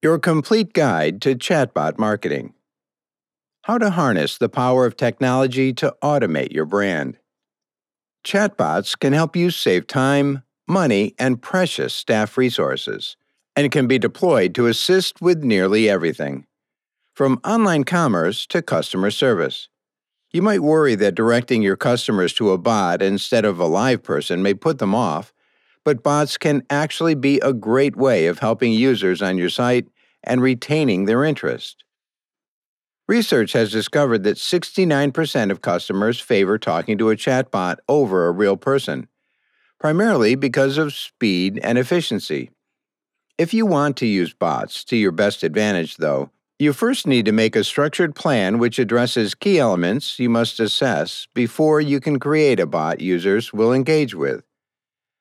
Your complete guide to chatbot marketing. How to harness the power of technology to automate your brand. Chatbots can help you save time, money, and precious staff resources, and can be deployed to assist with nearly everything, from online commerce to customer service. You might worry that directing your customers to a bot instead of a live person may put them off, but bots can actually be a great way of helping users on your site and retaining their interest. Research has discovered that 69% of customers favor talking to a chatbot over a real person, primarily because of speed and efficiency. If you want to use bots to your best advantage, though, you first need to make a structured plan which addresses key elements you must assess before you can create a bot users will engage with.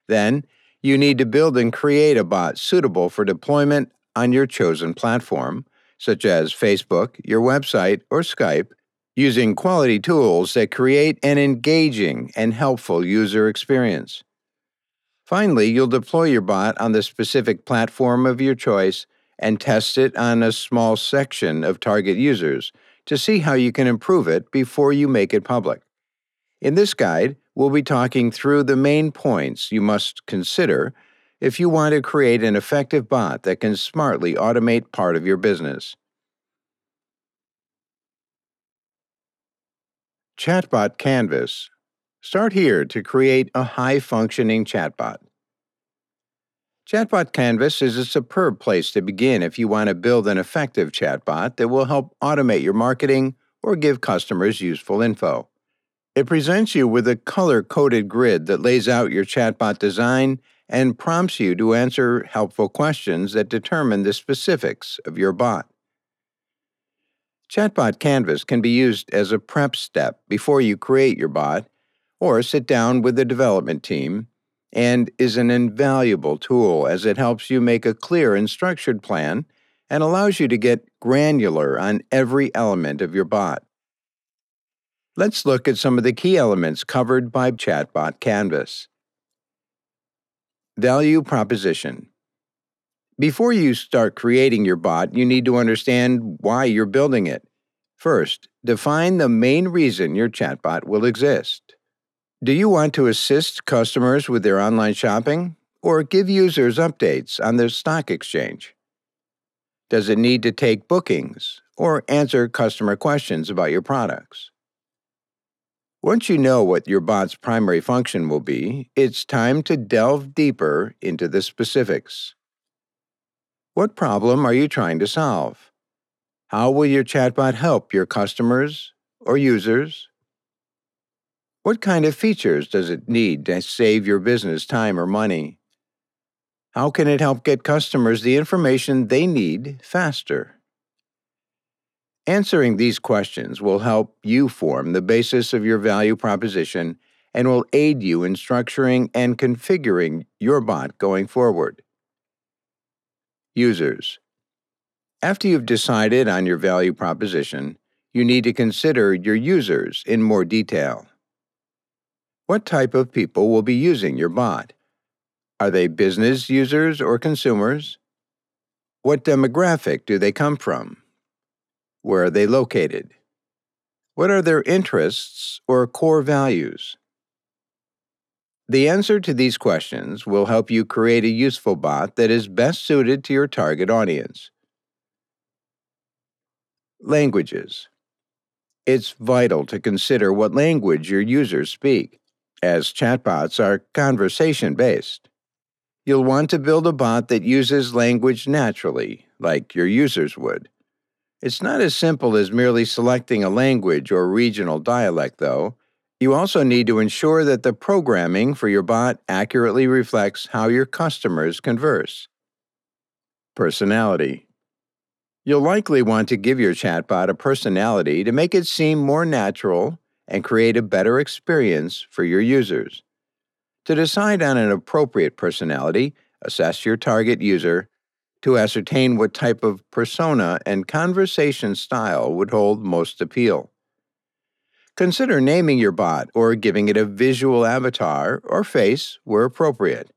Then, you need to build and create a bot suitable for deployment on your chosen platform, such as Facebook, your website, or Skype, using quality tools that create an engaging and helpful user experience. Finally, you'll deploy your bot on the specific platform of your choice and test it on a small section of target users to see how you can improve it before you make it public. In this guide, we'll be talking through the main points you must consider if you want to create an effective bot that can smartly automate part of your business. Chatbot Canvas. Start here to create a high functioning chatbot. Chatbot Canvas is a superb place to begin if you want to build an effective chatbot that will help automate your marketing or give customers useful info. It presents you with a color coded grid that lays out your chatbot design and prompts you to answer helpful questions that determine the specifics of your bot. Chatbot Canvas can be used as a prep step before you create your bot or sit down with the development team and is an invaluable tool as it helps you make a clear and structured plan and allows you to get granular on every element of your bot. Let's look at some of the key elements covered by Chatbot Canvas. Value Proposition Before you start creating your bot, you need to understand why you're building it. First, define the main reason your chatbot will exist. Do you want to assist customers with their online shopping or give users updates on their stock exchange? Does it need to take bookings or answer customer questions about your products? Once you know what your bot's primary function will be, it's time to delve deeper into the specifics. What problem are you trying to solve? How will your chatbot help your customers or users? What kind of features does it need to save your business time or money? How can it help get customers the information they need faster? Answering these questions will help you form the basis of your value proposition and will aid you in structuring and configuring your bot going forward. Users. After you've decided on your value proposition, you need to consider your users in more detail. What type of people will be using your bot? Are they business users or consumers? What demographic do they come from? Where are they located? What are their interests or core values? The answer to these questions will help you create a useful bot that is best suited to your target audience. Languages. It's vital to consider what language your users speak, as chatbots are conversation based. You'll want to build a bot that uses language naturally, like your users would. It's not as simple as merely selecting a language or regional dialect, though. You also need to ensure that the programming for your bot accurately reflects how your customers converse. Personality. You'll likely want to give your chatbot a personality to make it seem more natural and create a better experience for your users. To decide on an appropriate personality, assess your target user to ascertain what type of persona and conversation style would hold most appeal. Consider naming your bot or giving it a visual avatar or face where appropriate.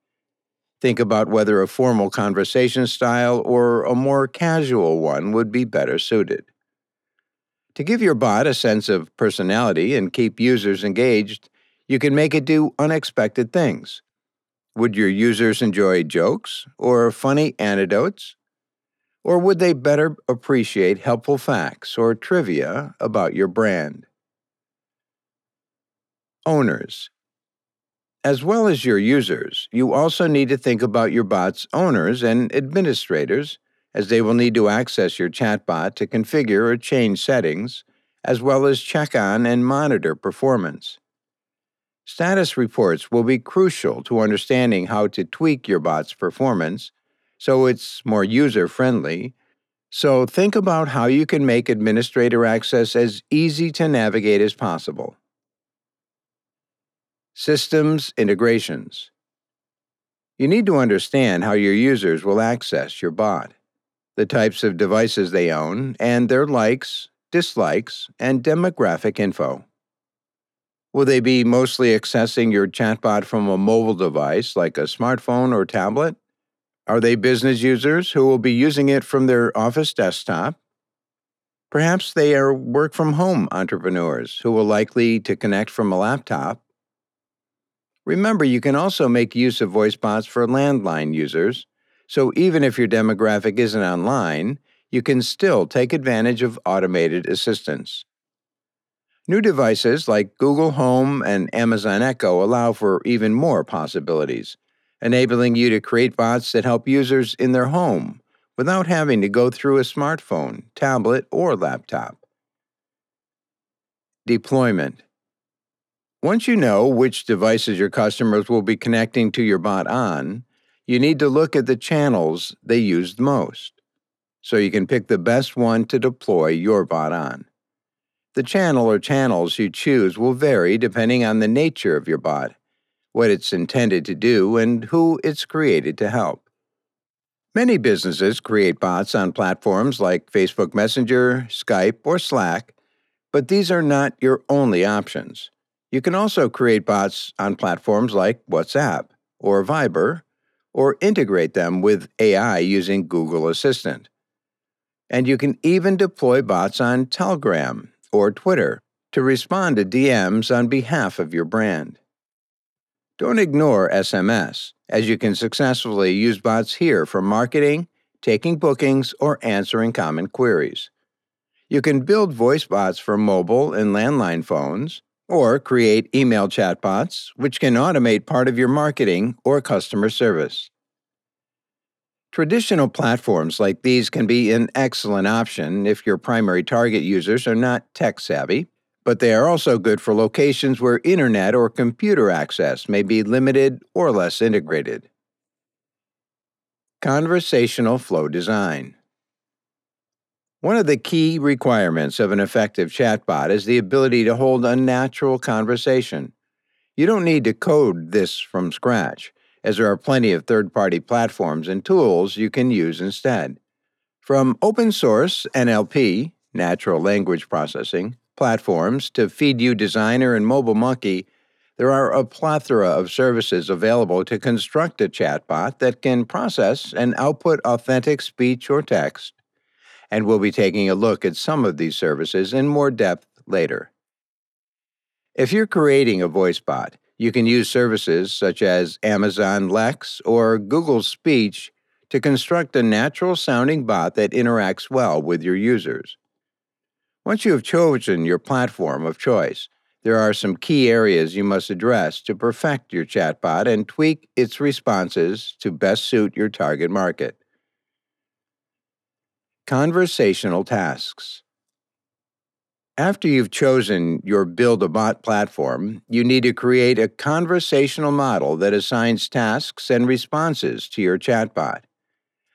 Think about whether a formal conversation style or a more casual one would be better suited. To give your bot a sense of personality and keep users engaged, you can make it do unexpected things. Would your users enjoy jokes or funny anecdotes? Or would they better appreciate helpful facts or trivia about your brand? Owners as well as your users, you also need to think about your bot's owners and administrators, as they will need to access your chatbot to configure or change settings, as well as check on and monitor performance. Status reports will be crucial to understanding how to tweak your bot's performance so it's more user friendly. So think about how you can make administrator access as easy to navigate as possible. Systems integrations. You need to understand how your users will access your bot, the types of devices they own, and their likes, dislikes, and demographic info. Will they be mostly accessing your chatbot from a mobile device like a smartphone or tablet? Are they business users who will be using it from their office desktop? Perhaps they are work from home entrepreneurs who will likely to connect from a laptop Remember, you can also make use of voice bots for landline users, so even if your demographic isn't online, you can still take advantage of automated assistance. New devices like Google Home and Amazon Echo allow for even more possibilities, enabling you to create bots that help users in their home without having to go through a smartphone, tablet, or laptop. Deployment once you know which devices your customers will be connecting to your bot on, you need to look at the channels they used most so you can pick the best one to deploy your bot on. The channel or channels you choose will vary depending on the nature of your bot, what it's intended to do, and who it's created to help. Many businesses create bots on platforms like Facebook Messenger, Skype, or Slack, but these are not your only options. You can also create bots on platforms like WhatsApp or Viber, or integrate them with AI using Google Assistant. And you can even deploy bots on Telegram or Twitter to respond to DMs on behalf of your brand. Don't ignore SMS, as you can successfully use bots here for marketing, taking bookings, or answering common queries. You can build voice bots for mobile and landline phones, or create email chatbots, which can automate part of your marketing or customer service. Traditional platforms like these can be an excellent option if your primary target users are not tech savvy, but they are also good for locations where internet or computer access may be limited or less integrated. Conversational Flow Design one of the key requirements of an effective chatbot is the ability to hold a natural conversation. You don't need to code this from scratch, as there are plenty of third party platforms and tools you can use instead. From open source NLP, natural language processing, platforms to FeedU Designer and MobileMonkey, there are a plethora of services available to construct a chatbot that can process and output authentic speech or text and we'll be taking a look at some of these services in more depth later. If you're creating a voice bot, you can use services such as Amazon Lex or Google Speech to construct a natural sounding bot that interacts well with your users. Once you have chosen your platform of choice, there are some key areas you must address to perfect your chatbot and tweak its responses to best suit your target market. Conversational tasks. After you've chosen your Build a Bot platform, you need to create a conversational model that assigns tasks and responses to your chatbot.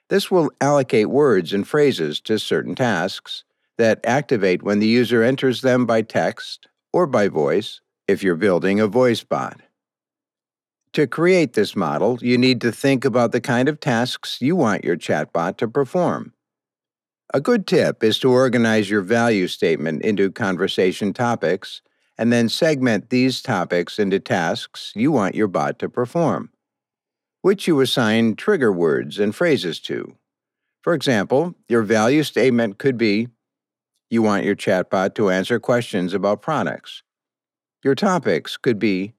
This will allocate words and phrases to certain tasks that activate when the user enters them by text or by voice if you're building a voice bot. To create this model, you need to think about the kind of tasks you want your chatbot to perform. A good tip is to organize your value statement into conversation topics and then segment these topics into tasks you want your bot to perform. which you assign trigger words and phrases to. For example, your value statement could be you want your chatbot to answer questions about products. Your topics could be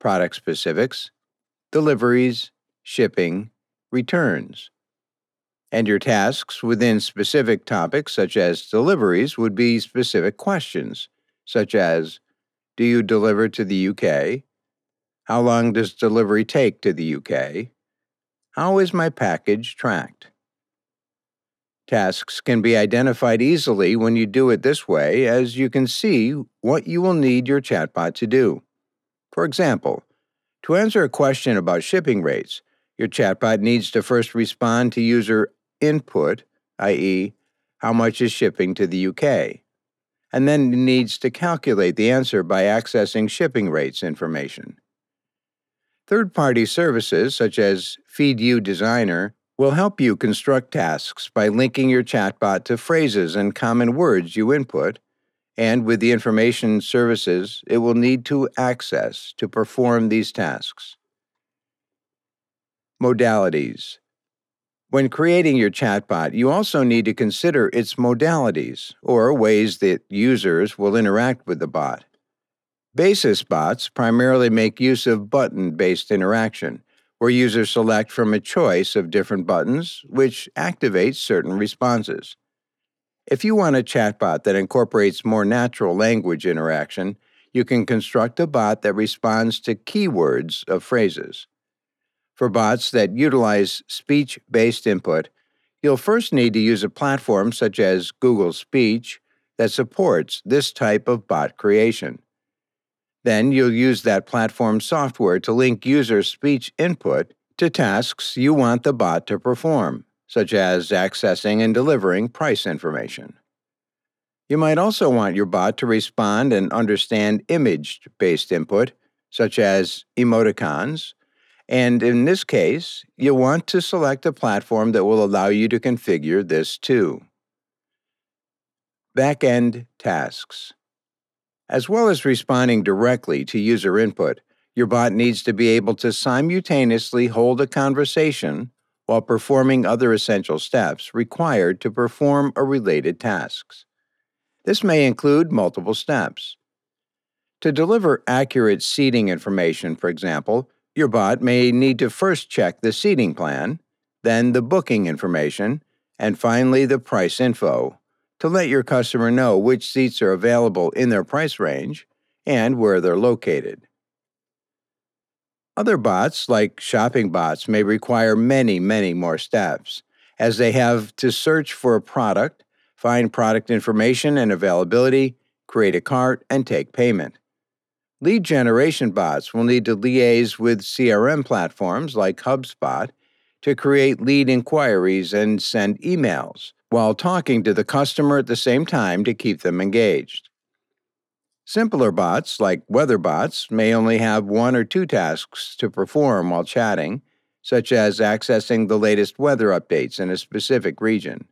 product specifics, deliveries, shipping, returns. And your tasks within specific topics, such as deliveries, would be specific questions, such as Do you deliver to the UK? How long does delivery take to the UK? How is my package tracked? Tasks can be identified easily when you do it this way, as you can see what you will need your chatbot to do. For example, to answer a question about shipping rates, your chatbot needs to first respond to user input, i.e., how much is shipping to the UK, and then needs to calculate the answer by accessing shipping rates information. Third party services such as FeedU Designer will help you construct tasks by linking your chatbot to phrases and common words you input, and with the information services it will need to access to perform these tasks. Modalities When creating your chatbot, you also need to consider its modalities, or ways that users will interact with the bot. Basis bots primarily make use of button based interaction where users select from a choice of different buttons, which activates certain responses. If you want a chatbot that incorporates more natural language interaction, you can construct a bot that responds to keywords of phrases. For bots that utilize speech based input, you'll first need to use a platform such as Google Speech that supports this type of bot creation. Then you'll use that platform software to link user speech input to tasks you want the bot to perform, such as accessing and delivering price information. You might also want your bot to respond and understand image based input, such as emoticons, and in this case, you'll want to select a platform that will allow you to configure this too. Backend tasks. As well as responding directly to user input, your bot needs to be able to simultaneously hold a conversation while performing other essential steps required to perform a related tasks. This may include multiple steps. To deliver accurate seating information, for example, your bot may need to first check the seating plan, then the booking information, and finally the price info to let your customer know which seats are available in their price range and where they're located. Other bots, like shopping bots, may require many, many more steps, as they have to search for a product, find product information and availability, create a cart, and take payment. Lead generation bots will need to liaise with CRM platforms like HubSpot to create lead inquiries and send emails, while talking to the customer at the same time to keep them engaged. Simpler bots, like weather bots, may only have one or two tasks to perform while chatting, such as accessing the latest weather updates in a specific region.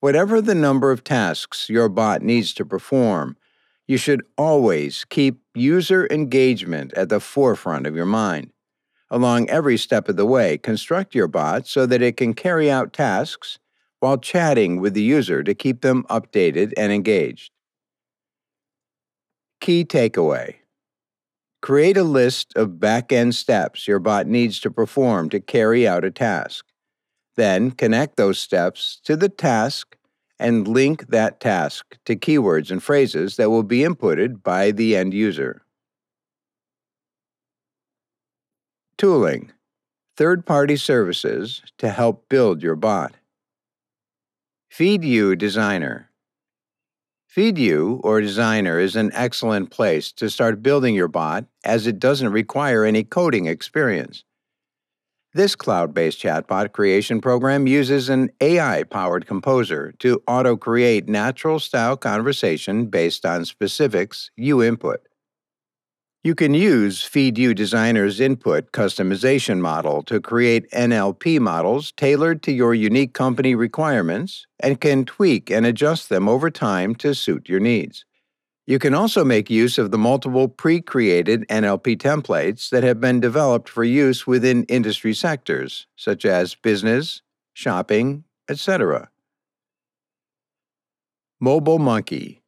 Whatever the number of tasks your bot needs to perform, you should always keep user engagement at the forefront of your mind. Along every step of the way, construct your bot so that it can carry out tasks while chatting with the user to keep them updated and engaged. Key takeaway Create a list of back end steps your bot needs to perform to carry out a task. Then connect those steps to the task and link that task to keywords and phrases that will be inputted by the end user. Tooling Third party services to help build your bot. FeedU Designer. FeedU or Designer is an excellent place to start building your bot as it doesn't require any coding experience. This cloud based chatbot creation program uses an AI powered composer to auto create natural style conversation based on specifics you input. You can use FeedU Designer's input customization model to create NLP models tailored to your unique company requirements and can tweak and adjust them over time to suit your needs. You can also make use of the multiple pre created NLP templates that have been developed for use within industry sectors, such as business, shopping, etc. Mobile Monkey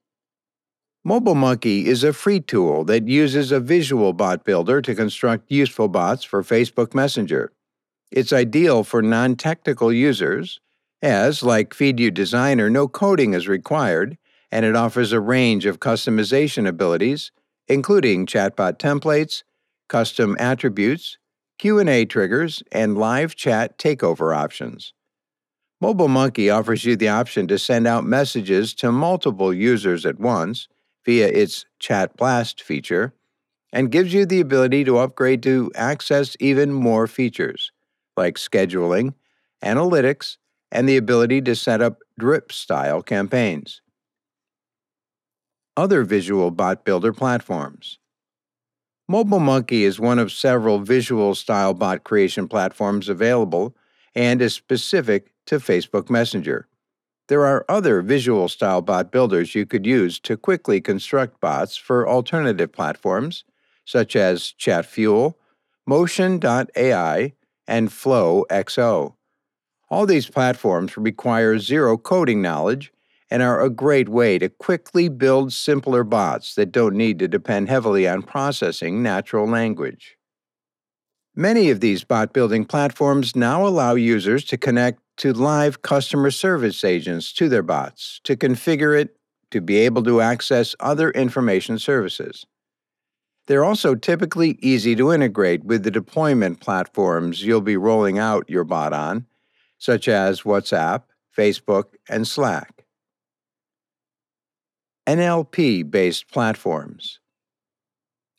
Mobile Monkey is a free tool that uses a visual bot builder to construct useful bots for Facebook Messenger. It's ideal for non technical users, as, like FeedU Designer, no coding is required and it offers a range of customization abilities, including chatbot templates, custom attributes, Q&A triggers, and live chat takeover options. Mobile Monkey offers you the option to send out messages to multiple users at once via its Chat Blast feature and gives you the ability to upgrade to access even more features like scheduling, analytics, and the ability to set up drip style campaigns other visual bot builder platforms. Mobile Monkey is one of several visual style bot creation platforms available and is specific to Facebook Messenger. There are other visual style bot builders you could use to quickly construct bots for alternative platforms such as Chatfuel, Motion.ai, and FlowXO. All these platforms require zero coding knowledge and are a great way to quickly build simpler bots that don't need to depend heavily on processing natural language. Many of these bot building platforms now allow users to connect to live customer service agents to their bots, to configure it, to be able to access other information services. They're also typically easy to integrate with the deployment platforms you'll be rolling out your bot on, such as WhatsApp, Facebook, and Slack. NLP based platforms.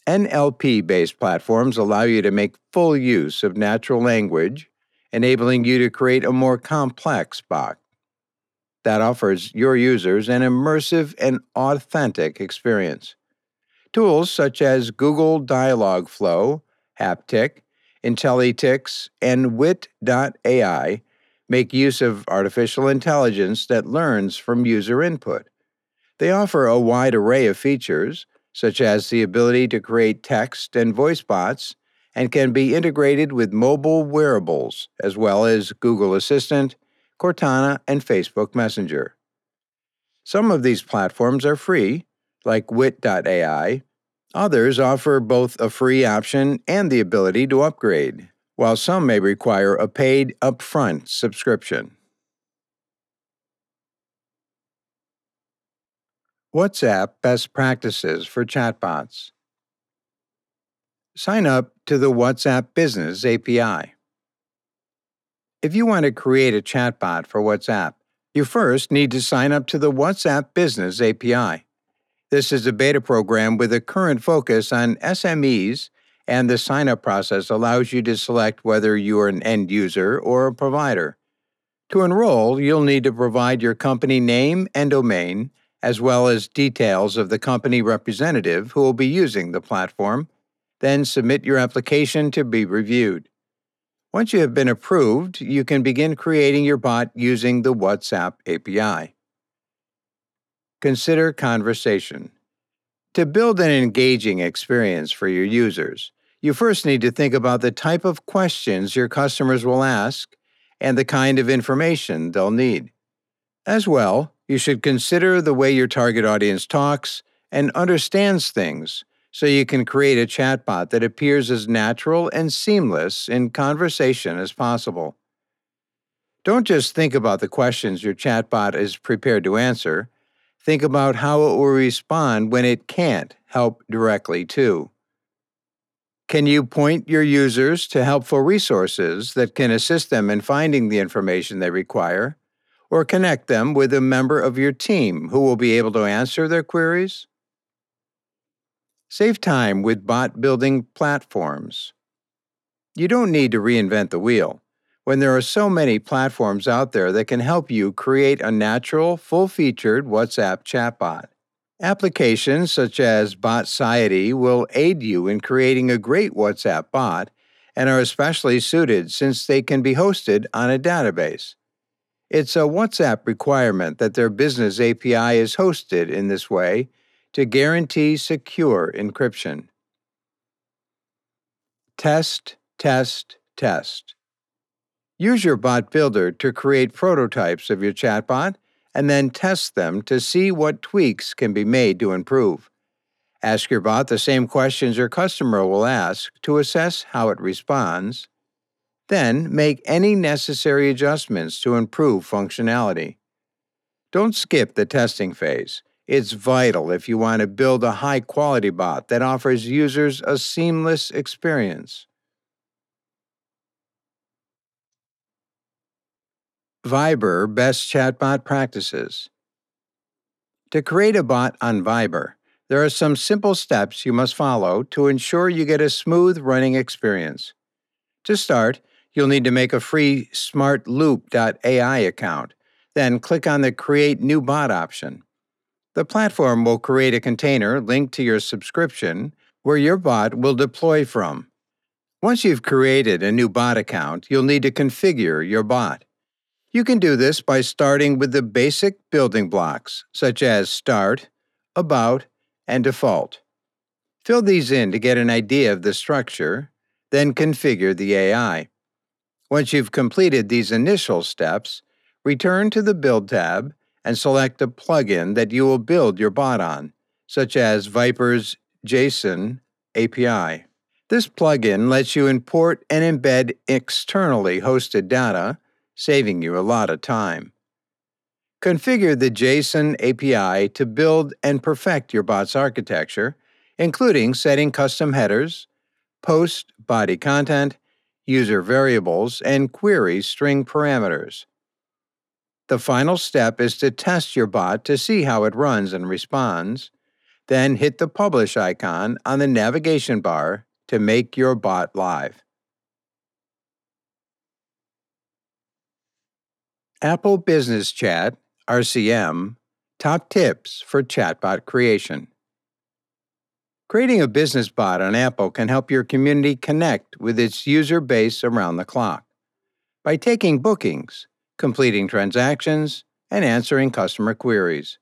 NLP based platforms allow you to make full use of natural language, enabling you to create a more complex bot that offers your users an immersive and authentic experience. Tools such as Google Dialogflow, Haptik, Intellytix, and Wit.ai make use of artificial intelligence that learns from user input. They offer a wide array of features, such as the ability to create text and voice bots, and can be integrated with mobile wearables, as well as Google Assistant, Cortana, and Facebook Messenger. Some of these platforms are free, like Wit.ai. Others offer both a free option and the ability to upgrade, while some may require a paid upfront subscription. WhatsApp Best Practices for Chatbots. Sign up to the WhatsApp Business API. If you want to create a chatbot for WhatsApp, you first need to sign up to the WhatsApp Business API. This is a beta program with a current focus on SMEs, and the sign up process allows you to select whether you are an end user or a provider. To enroll, you'll need to provide your company name and domain as well as details of the company representative who will be using the platform. Then submit your application to be reviewed. Once you have been approved, you can begin creating your bot using the WhatsApp API. Consider conversation. To build an engaging experience for your users, you first need to think about the type of questions your customers will ask and the kind of information they'll need. As well, you should consider the way your target audience talks and understands things so you can create a chatbot that appears as natural and seamless in conversation as possible. Don't just think about the questions your chatbot is prepared to answer. Think about how it will respond when it can't help directly, too. Can you point your users to helpful resources that can assist them in finding the information they require? Or connect them with a member of your team who will be able to answer their queries. Save time with bot building platforms. You don't need to reinvent the wheel when there are so many platforms out there that can help you create a natural, full featured WhatsApp chatbot. Applications such as Botsiety will aid you in creating a great WhatsApp bot and are especially suited since they can be hosted on a database. It's a WhatsApp requirement that their business API is hosted in this way to guarantee secure encryption. Test, test, test. Use your bot builder to create prototypes of your chatbot and then test them to see what tweaks can be made to improve. Ask your bot the same questions your customer will ask to assess how it responds. Then make any necessary adjustments to improve functionality. Don't skip the testing phase. It's vital if you want to build a high quality bot that offers users a seamless experience. Viber Best Chatbot Practices To create a bot on Viber, there are some simple steps you must follow to ensure you get a smooth running experience. To start, you'll need to make a free smartloop.ai account, then click on the Create New Bot option. The platform will create a container linked to your subscription where your bot will deploy from. Once you've created a new bot account, you'll need to configure your bot. You can do this by starting with the basic building blocks, such as Start, About, and Default. Fill these in to get an idea of the structure, then configure the AI. Once you've completed these initial steps, return to the Build tab and select a plugin that you will build your bot on, such as Viber's JSON API. This plugin lets you import and embed externally hosted data saving you a lot of time. Configure the JSON API to build and perfect your bot's architecture, including setting custom headers, post body content, user variables, and query string parameters. The final step is to test your bot to see how it runs and responds. Then hit the publish icon on the navigation bar to make your bot live. Apple Business Chat, RCM, Top Tips for Chatbot Creation. Creating a business bot on Apple can help your community connect with its user base around the clock. By taking bookings, completing transactions, and answering customer queries.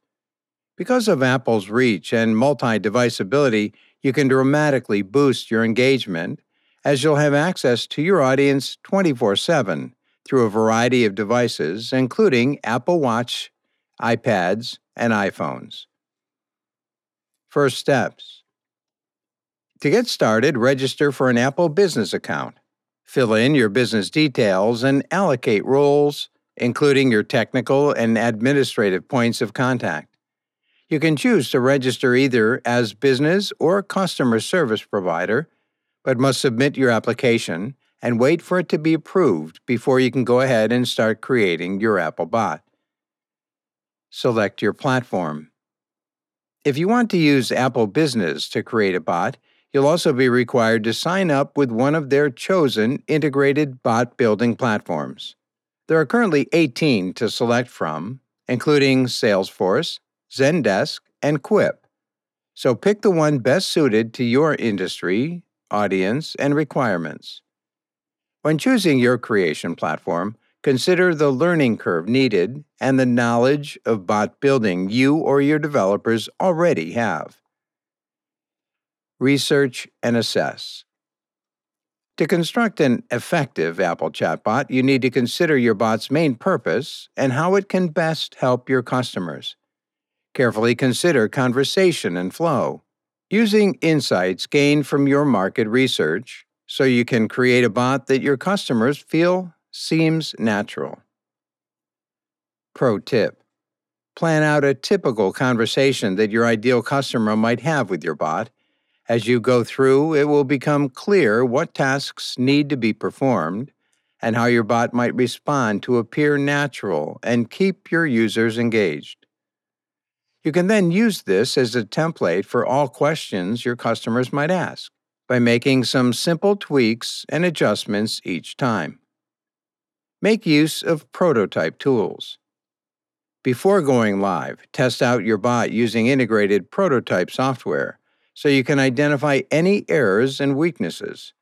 Because of Apple's reach and multi device ability, you can dramatically boost your engagement as you'll have access to your audience 24 7 through a variety of devices, including Apple Watch, iPads, and iPhones. First steps To get started, register for an Apple business account. Fill in your business details and allocate roles, including your technical and administrative points of contact. You can choose to register either as business or customer service provider, but must submit your application and wait for it to be approved before you can go ahead and start creating your Apple bot. Select your platform. If you want to use Apple Business to create a bot, you'll also be required to sign up with one of their chosen integrated bot building platforms. There are currently 18 to select from, including Salesforce, Zendesk, and Quip. So pick the one best suited to your industry, audience, and requirements. When choosing your creation platform, consider the learning curve needed and the knowledge of bot building you or your developers already have. Research and assess. To construct an effective Apple chatbot, you need to consider your bot's main purpose and how it can best help your customers. Carefully consider conversation and flow. Using insights gained from your market research, so you can create a bot that your customers feel seems natural. Pro tip Plan out a typical conversation that your ideal customer might have with your bot. As you go through, it will become clear what tasks need to be performed and how your bot might respond to appear natural and keep your users engaged. You can then use this as a template for all questions your customers might ask by making some simple tweaks and adjustments each time. Make use of prototype tools. Before going live, test out your bot using integrated prototype software so you can identify any errors and weaknesses.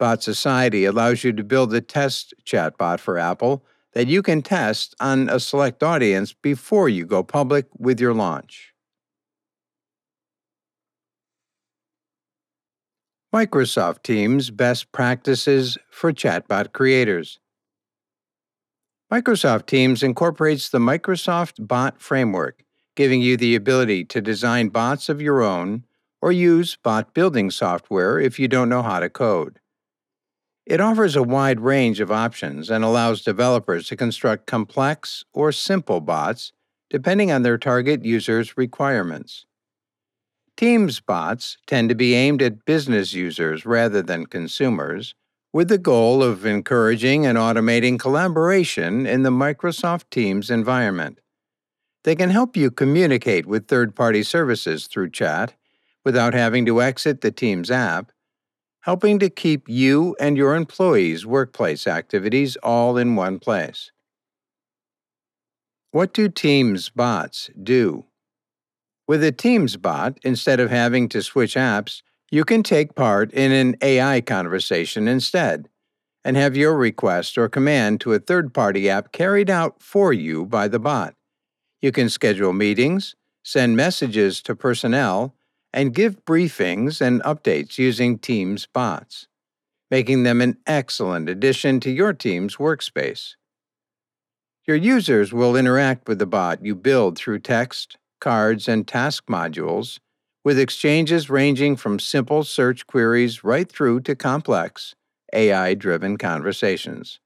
Botsiety allows you to build a test chatbot for Apple that you can test on a select audience before you go public with your launch. Microsoft Teams Best Practices for Chatbot Creators. Microsoft Teams incorporates the Microsoft Bot Framework, giving you the ability to design bots of your own or use bot building software if you don't know how to code. It offers a wide range of options and allows developers to construct complex or simple bots depending on their target user's requirements. Teams bots tend to be aimed at business users rather than consumers, with the goal of encouraging and automating collaboration in the Microsoft Teams environment. They can help you communicate with third party services through chat without having to exit the Teams app, helping to keep you and your employees' workplace activities all in one place. What do Teams bots do? With a Teams bot, instead of having to switch apps, you can take part in an AI conversation instead and have your request or command to a third party app carried out for you by the bot. You can schedule meetings, send messages to personnel, and give briefings and updates using Teams bots, making them an excellent addition to your team's workspace. Your users will interact with the bot you build through text, cards, and task modules, with exchanges ranging from simple search queries right through to complex, AI driven conversations.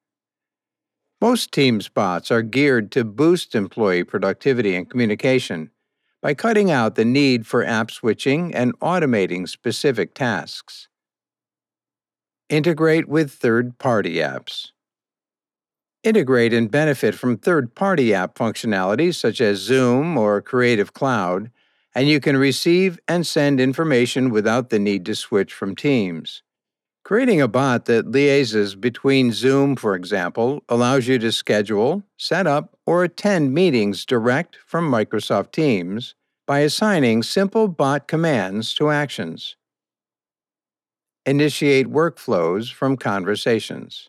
Most Teams bots are geared to boost employee productivity and communication by cutting out the need for app switching and automating specific tasks. Integrate with third party apps. Integrate and benefit from third party app functionalities such as Zoom or Creative Cloud, and you can receive and send information without the need to switch from Teams. Creating a bot that liaises between Zoom, for example, allows you to schedule, set up, or attend meetings direct from Microsoft Teams by assigning simple bot commands to actions. Initiate workflows from conversations.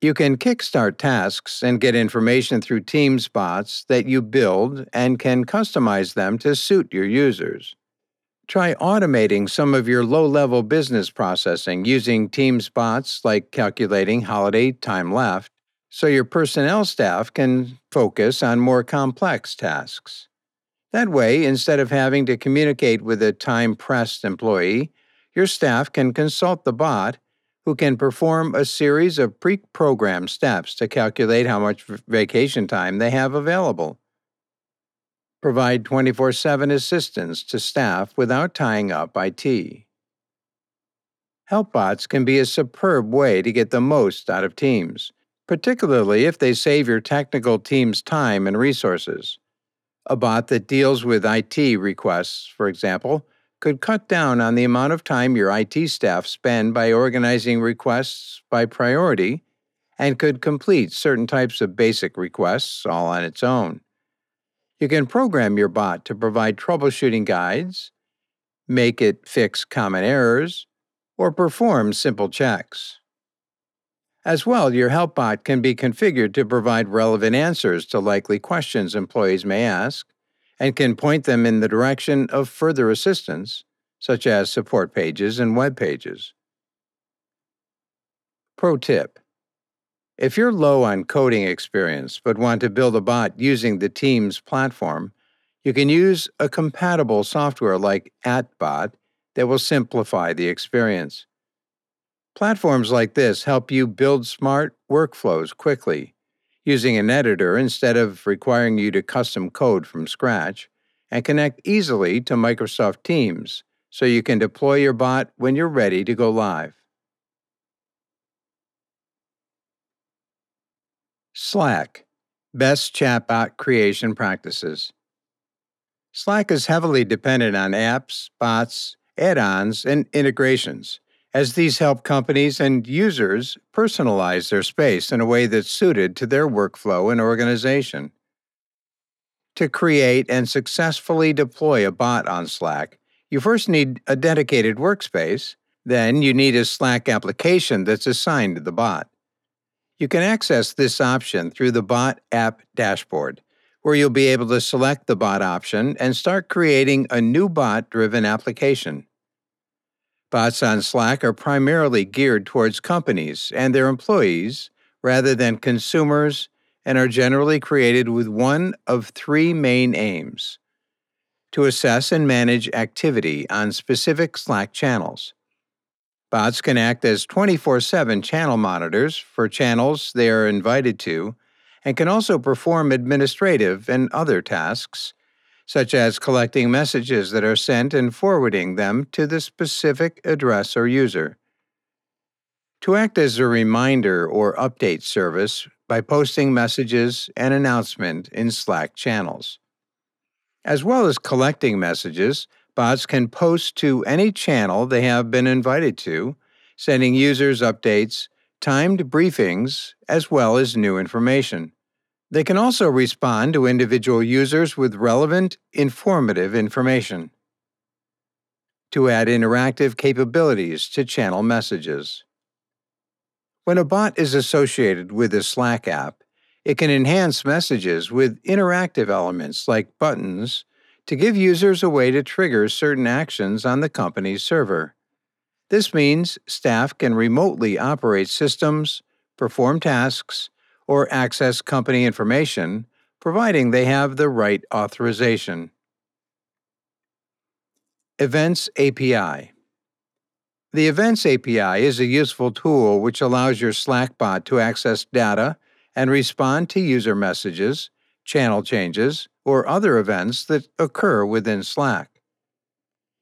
You can kickstart tasks and get information through Teams bots that you build and can customize them to suit your users. Try automating some of your low level business processing using Teams bots like calculating holiday time left so your personnel staff can focus on more complex tasks. That way, instead of having to communicate with a time pressed employee, your staff can consult the bot who can perform a series of pre programmed steps to calculate how much vacation time they have available. Provide 24 7 assistance to staff without tying up IT. Helpbots can be a superb way to get the most out of teams, particularly if they save your technical team's time and resources. A bot that deals with IT requests, for example, could cut down on the amount of time your IT staff spend by organizing requests by priority and could complete certain types of basic requests all on its own. You can program your bot to provide troubleshooting guides, make it fix common errors, or perform simple checks. As well, your help bot can be configured to provide relevant answers to likely questions employees may ask and can point them in the direction of further assistance, such as support pages and web pages. Pro tip If you're low on coding experience but want to build a bot using the Teams platform, you can use a compatible software like AtBot that will simplify the experience. Platforms like this help you build smart workflows quickly using an editor instead of requiring you to custom code from scratch, and connect easily to Microsoft Teams so you can deploy your bot when you're ready to go live. Slack Best Chatbot Creation Practices. Slack is heavily dependent on apps, bots, add ons, and integrations as these help companies and users personalize their space in a way that's suited to their workflow and organization. To create and successfully deploy a bot on Slack, you first need a dedicated workspace, then, you need a Slack application that's assigned to the bot. You can access this option through the Bot App dashboard, where you'll be able to select the bot option and start creating a new bot driven application. Bots on Slack are primarily geared towards companies and their employees rather than consumers and are generally created with one of three main aims to assess and manage activity on specific Slack channels. Bots can act as 24 7 channel monitors for channels they are invited to and can also perform administrative and other tasks, such as collecting messages that are sent and forwarding them to the specific address or user. To act as a reminder or update service by posting messages and announcement in Slack channels. As well as collecting messages, bots can post to any channel they have been invited to, sending users updates, timed briefings, as well as new information. They can also respond to individual users with relevant, informative information. To add interactive capabilities to channel messages. When a bot is associated with a Slack app, it can enhance messages with interactive elements like buttons to give users a way to trigger certain actions on the company's server. This means staff can remotely operate systems, perform tasks, or access company information, providing they have the right authorization. Events API The Events API is a useful tool which allows your Slack bot to access data and respond to user messages, channel changes, or other events that occur within Slack.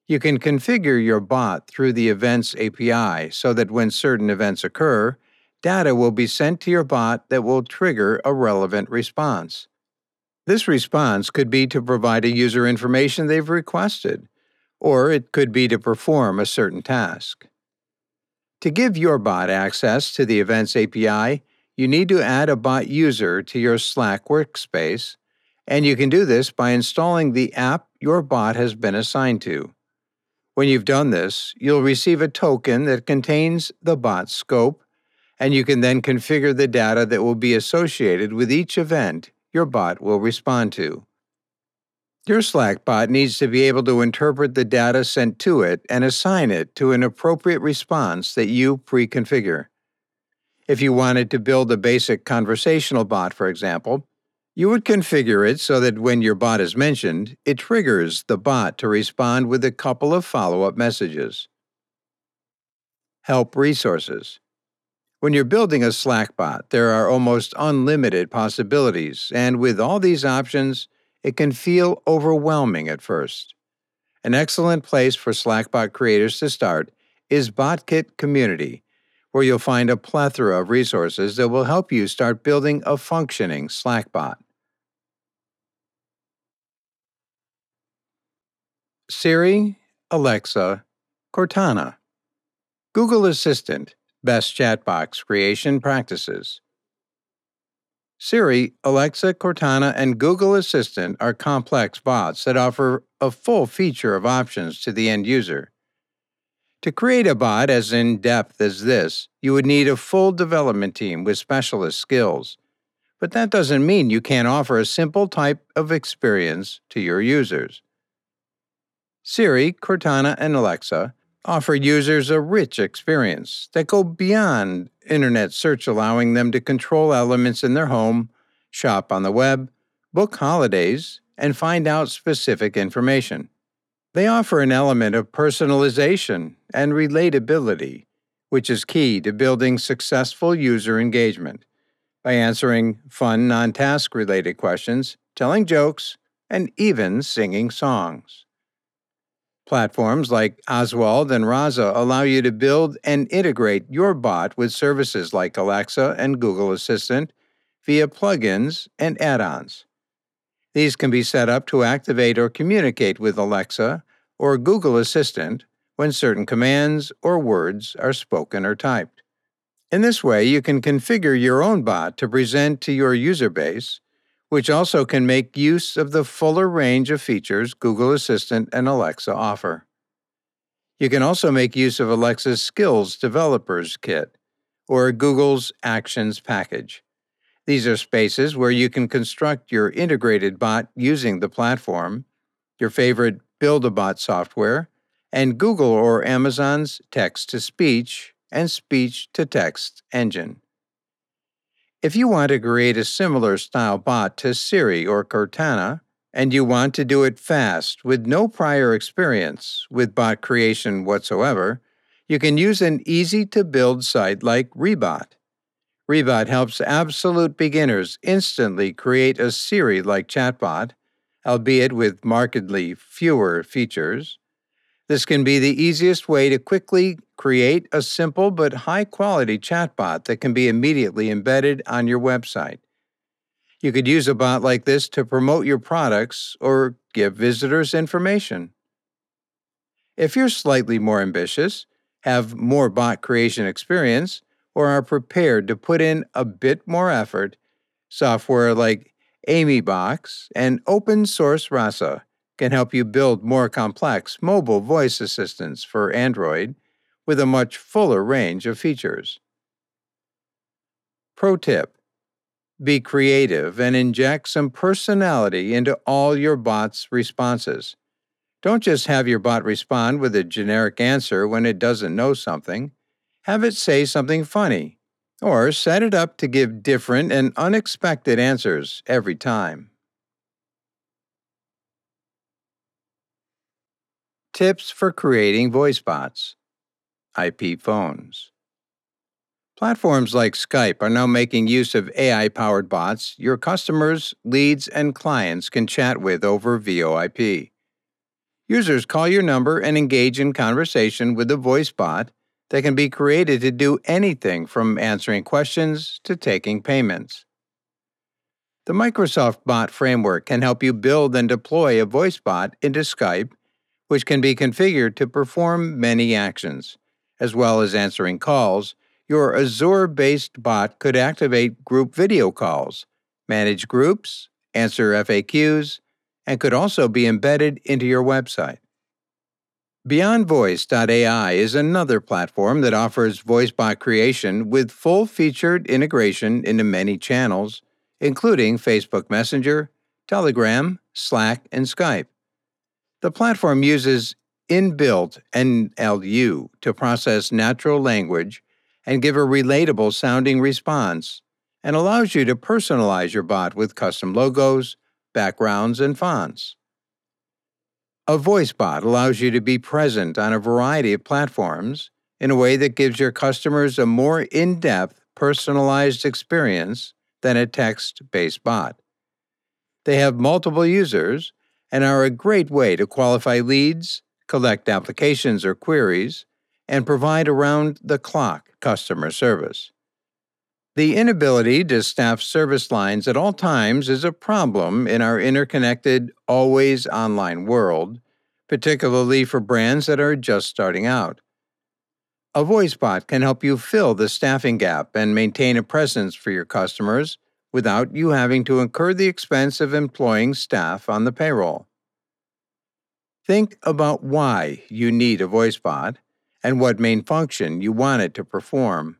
You can configure your bot through the Events API so that when certain events occur, data will be sent to your bot that will trigger a relevant response. This response could be to provide a user information they've requested, or it could be to perform a certain task. To give your bot access to the Events API, you need to add a bot user to your Slack workspace, and you can do this by installing the app your bot has been assigned to. When you've done this, you'll receive a token that contains the bot scope, and you can then configure the data that will be associated with each event your bot will respond to. Your Slack bot needs to be able to interpret the data sent to it and assign it to an appropriate response that you pre configure. If you wanted to build a basic conversational bot, for example, you would configure it so that when your bot is mentioned, it triggers the bot to respond with a couple of follow up messages. Help resources. When you're building a Slack bot, there are almost unlimited possibilities, and with all these options, it can feel overwhelming at first. An excellent place for Slackbot creators to start is BotKit Community, where you'll find a plethora of resources that will help you start building a functioning Slack bot. Siri, Alexa, Cortana. Google Assistant Best Chatbot Creation Practices. Siri, Alexa, Cortana, and Google Assistant are complex bots that offer a full feature of options to the end user. To create a bot as in depth as this, you would need a full development team with specialist skills. But that doesn't mean you can't offer a simple type of experience to your users. Siri, Cortana, and Alexa offer users a rich experience that go beyond internet search, allowing them to control elements in their home, shop on the web, book holidays, and find out specific information. They offer an element of personalization and relatability, which is key to building successful user engagement by answering fun, non task related questions, telling jokes, and even singing songs. Platforms like Oswald and Rasa allow you to build and integrate your bot with services like Alexa and Google Assistant via plugins and add ons. These can be set up to activate or communicate with Alexa or Google Assistant when certain commands or words are spoken or typed. In this way, you can configure your own bot to present to your user base, which also can make use of the fuller range of features Google Assistant and Alexa offer. You can also make use of Alexa's Skills Developers Kit or Google's Actions package. These are spaces where you can construct your integrated bot using the platform, your favorite Build a Bot software, and Google or Amazon's text to speech and speech to text engine. If you want to create a similar style bot to Siri or Cortana, and you want to do it fast with no prior experience with bot creation whatsoever, you can use an easy to build site like Rebot. Rebot helps absolute beginners instantly create a Siri like chatbot, albeit with markedly fewer features. This can be the easiest way to quickly create a simple but high quality chatbot that can be immediately embedded on your website. You could use a bot like this to promote your products or give visitors information. If you're slightly more ambitious, have more bot creation experience, or are prepared to put in a bit more effort, software like AmyBox and open source Rasa can help you build more complex mobile voice assistants for Android with a much fuller range of features. Pro tip Be creative and inject some personality into all your bot's responses. Don't just have your bot respond with a generic answer when it doesn't know something. Have it say something funny, or set it up to give different and unexpected answers every time. Tips for creating voice bots. IP phones. Platforms like Skype are now making use of AI powered bots your customers, leads, and clients can chat with over VoIP. Users call your number and engage in conversation with a voice bot that can be created to do anything from answering questions to taking payments. The Microsoft Bot Framework can help you build and deploy a voice bot into Skype which can be configured to perform many actions. As well as answering calls, your Azure based bot could activate group video calls, manage groups, answer FAQs, and could also be embedded into your website. BeyondVoice.ai is another platform that offers voice bot creation with full featured integration into many channels, including Facebook Messenger, Telegram, Slack, and Skype. The platform uses inbuilt NLU to process natural language and give a relatable sounding response, and allows you to personalize your bot with custom logos, backgrounds, and fonts. A voice bot allows you to be present on a variety of platforms in a way that gives your customers a more in depth, personalized experience than a text based bot. They have multiple users and are a great way to qualify leads, collect applications or queries, and provide around the clock customer service. The inability to staff service lines at all times is a problem in our interconnected, always online world, particularly for brands that are just starting out. A voice bot can help you fill the staffing gap and maintain a presence for your customers without you having to incur the expense of employing staff on the payroll. Think about why you need a voice bot and what main function you want it to perform.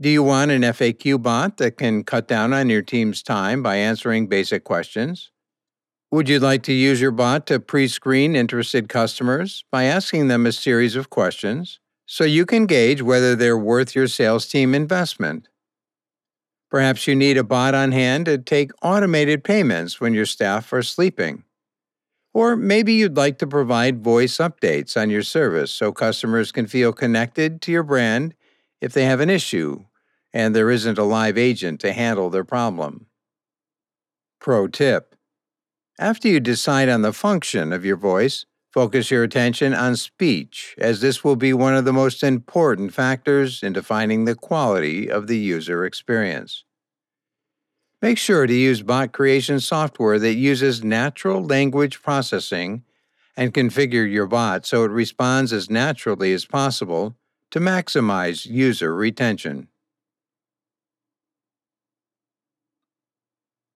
Do you want an FAQ bot that can cut down on your team's time by answering basic questions? Would you like to use your bot to pre screen interested customers by asking them a series of questions so you can gauge whether they're worth your sales team investment? Perhaps you need a bot on hand to take automated payments when your staff are sleeping. Or maybe you'd like to provide voice updates on your service so customers can feel connected to your brand if they have an issue and there isn't a live agent to handle their problem. Pro tip After you decide on the function of your voice, focus your attention on speech, as this will be one of the most important factors in defining the quality of the user experience. Make sure to use bot creation software that uses natural language processing and configure your bot so it responds as naturally as possible to maximize user retention.